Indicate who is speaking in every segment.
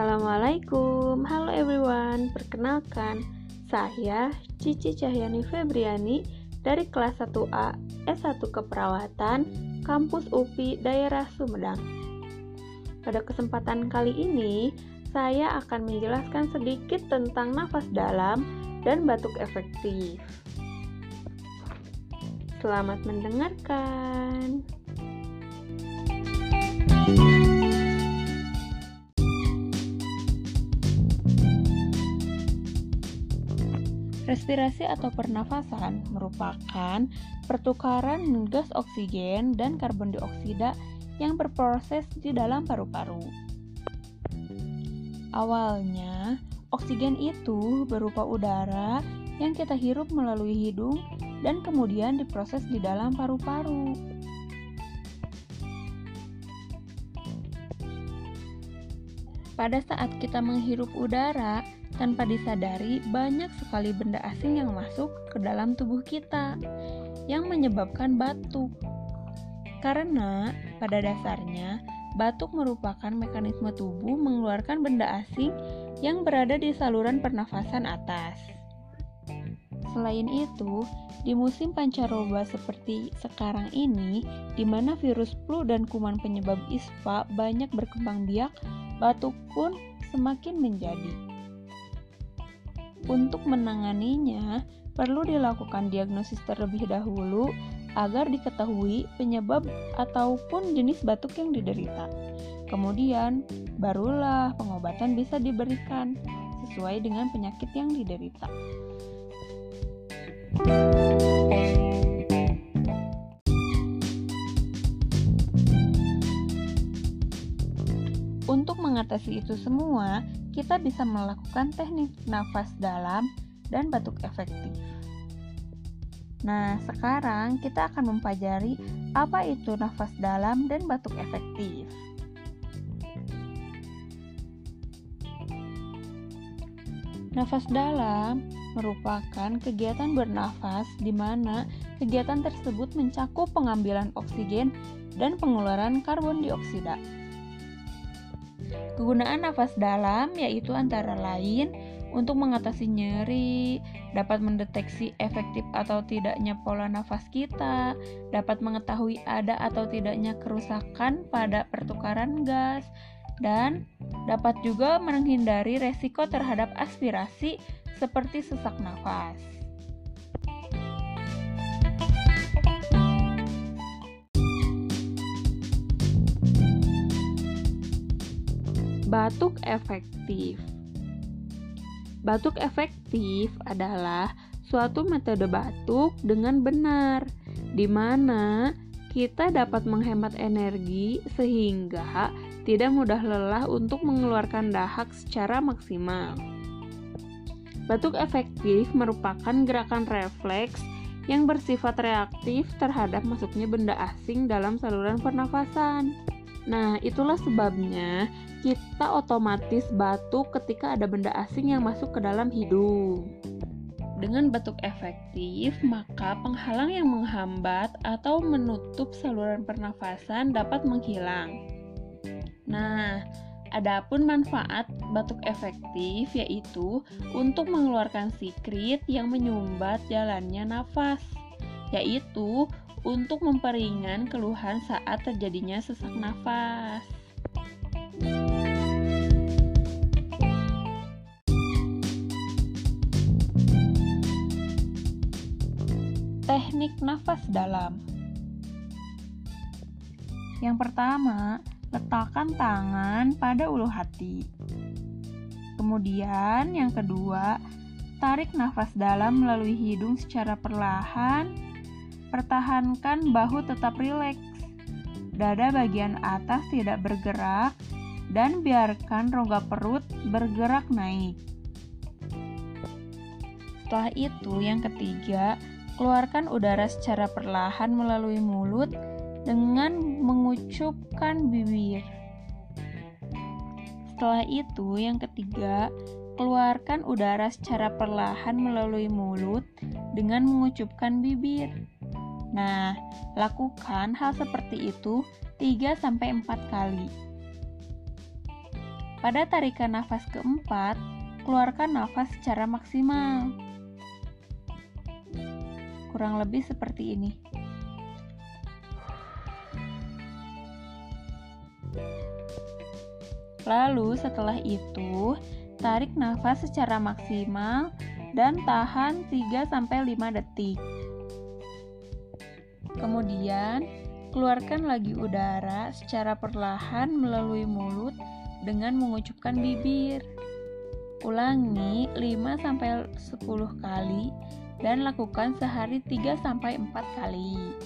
Speaker 1: Assalamualaikum, halo everyone. Perkenalkan, saya Cici Cahyani Febriani dari kelas 1A S1 Keperawatan Kampus UPI Daerah Sumedang. Pada kesempatan kali ini, saya akan menjelaskan sedikit tentang nafas dalam dan batuk efektif. Selamat mendengarkan. Respirasi atau pernafasan merupakan pertukaran gas oksigen dan karbon dioksida yang berproses di dalam paru-paru. Awalnya, oksigen itu berupa udara yang kita hirup melalui hidung dan kemudian diproses di dalam paru-paru. Pada saat kita menghirup udara, tanpa disadari, banyak sekali benda asing yang masuk ke dalam tubuh kita yang menyebabkan batuk. Karena pada dasarnya, batuk merupakan mekanisme tubuh mengeluarkan benda asing yang berada di saluran pernafasan atas. Selain itu, di musim pancaroba seperti sekarang ini, di mana virus flu dan kuman penyebab ispa banyak berkembang biak, batuk pun semakin menjadi. Untuk menanganinya, perlu dilakukan diagnosis terlebih dahulu agar diketahui penyebab ataupun jenis batuk yang diderita. Kemudian, barulah pengobatan bisa diberikan sesuai dengan penyakit yang diderita. Untuk mengatasi itu semua, kita bisa melakukan teknik nafas dalam dan batuk efektif. Nah, sekarang kita akan mempelajari apa itu nafas dalam dan batuk efektif. Nafas dalam merupakan kegiatan bernafas di mana kegiatan tersebut mencakup pengambilan oksigen dan pengeluaran karbon dioksida. Kegunaan nafas dalam yaitu antara lain untuk mengatasi nyeri, dapat mendeteksi efektif atau tidaknya pola nafas kita, dapat mengetahui ada atau tidaknya kerusakan pada pertukaran gas, dan dapat juga menghindari resiko terhadap aspirasi seperti sesak nafas. Batuk efektif. Batuk efektif adalah suatu metode batuk dengan benar, di mana kita dapat menghemat energi sehingga tidak mudah lelah untuk mengeluarkan dahak secara maksimal. Batuk efektif merupakan gerakan refleks yang bersifat reaktif terhadap masuknya benda asing dalam saluran pernafasan. Nah, itulah sebabnya kita otomatis batuk ketika ada benda asing yang masuk ke dalam hidung. Dengan batuk efektif, maka penghalang yang menghambat atau menutup saluran pernafasan dapat menghilang. Nah, adapun manfaat batuk efektif yaitu untuk mengeluarkan sikrit yang menyumbat jalannya nafas, yaitu untuk memperingan keluhan saat terjadinya sesak nafas. Teknik nafas dalam. Yang pertama, letakkan tangan pada ulu hati. Kemudian, yang kedua, tarik nafas dalam melalui hidung secara perlahan Pertahankan bahu tetap rileks. Dada bagian atas tidak bergerak dan biarkan rongga perut bergerak naik. Setelah itu, yang ketiga, keluarkan udara secara perlahan melalui mulut dengan mengucupkan bibir. Setelah itu, yang ketiga, keluarkan udara secara perlahan melalui mulut dengan mengucupkan bibir. Nah, lakukan hal seperti itu 3 4 kali. Pada tarikan nafas keempat, keluarkan nafas secara maksimal. Kurang lebih seperti ini. Lalu setelah itu, tarik nafas secara maksimal dan tahan 3-5 detik. Kemudian, keluarkan lagi udara secara perlahan melalui mulut dengan mengucupkan bibir. Ulangi 5-10 kali dan lakukan sehari 3-4 kali.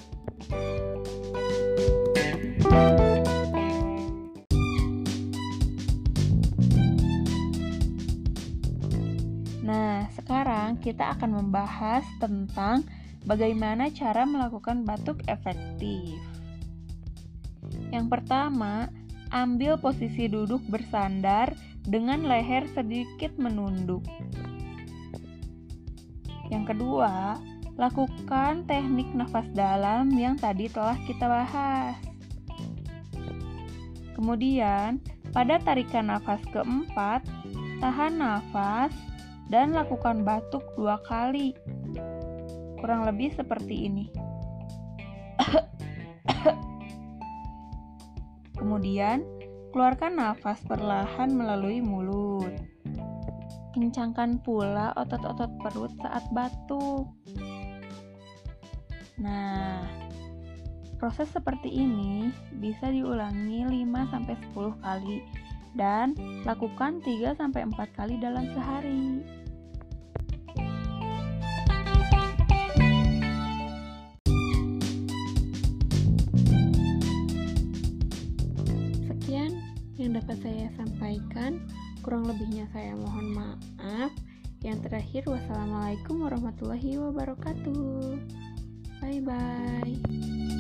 Speaker 1: Nah, sekarang kita akan membahas tentang bagaimana cara melakukan batuk efektif. Yang pertama, ambil posisi duduk bersandar dengan leher sedikit menunduk. Yang kedua, lakukan teknik nafas dalam yang tadi telah kita bahas. Kemudian, pada tarikan nafas keempat, tahan nafas dan lakukan batuk dua kali. Kurang lebih seperti ini. Kemudian, keluarkan nafas perlahan melalui mulut. Kencangkan pula otot-otot perut saat batuk. Nah, proses seperti ini bisa diulangi 5-10 kali dan lakukan 3-4 kali dalam sehari. Yang dapat saya sampaikan. Kurang lebihnya saya mohon maaf. Yang terakhir, wassalamualaikum warahmatullahi wabarakatuh. Bye bye.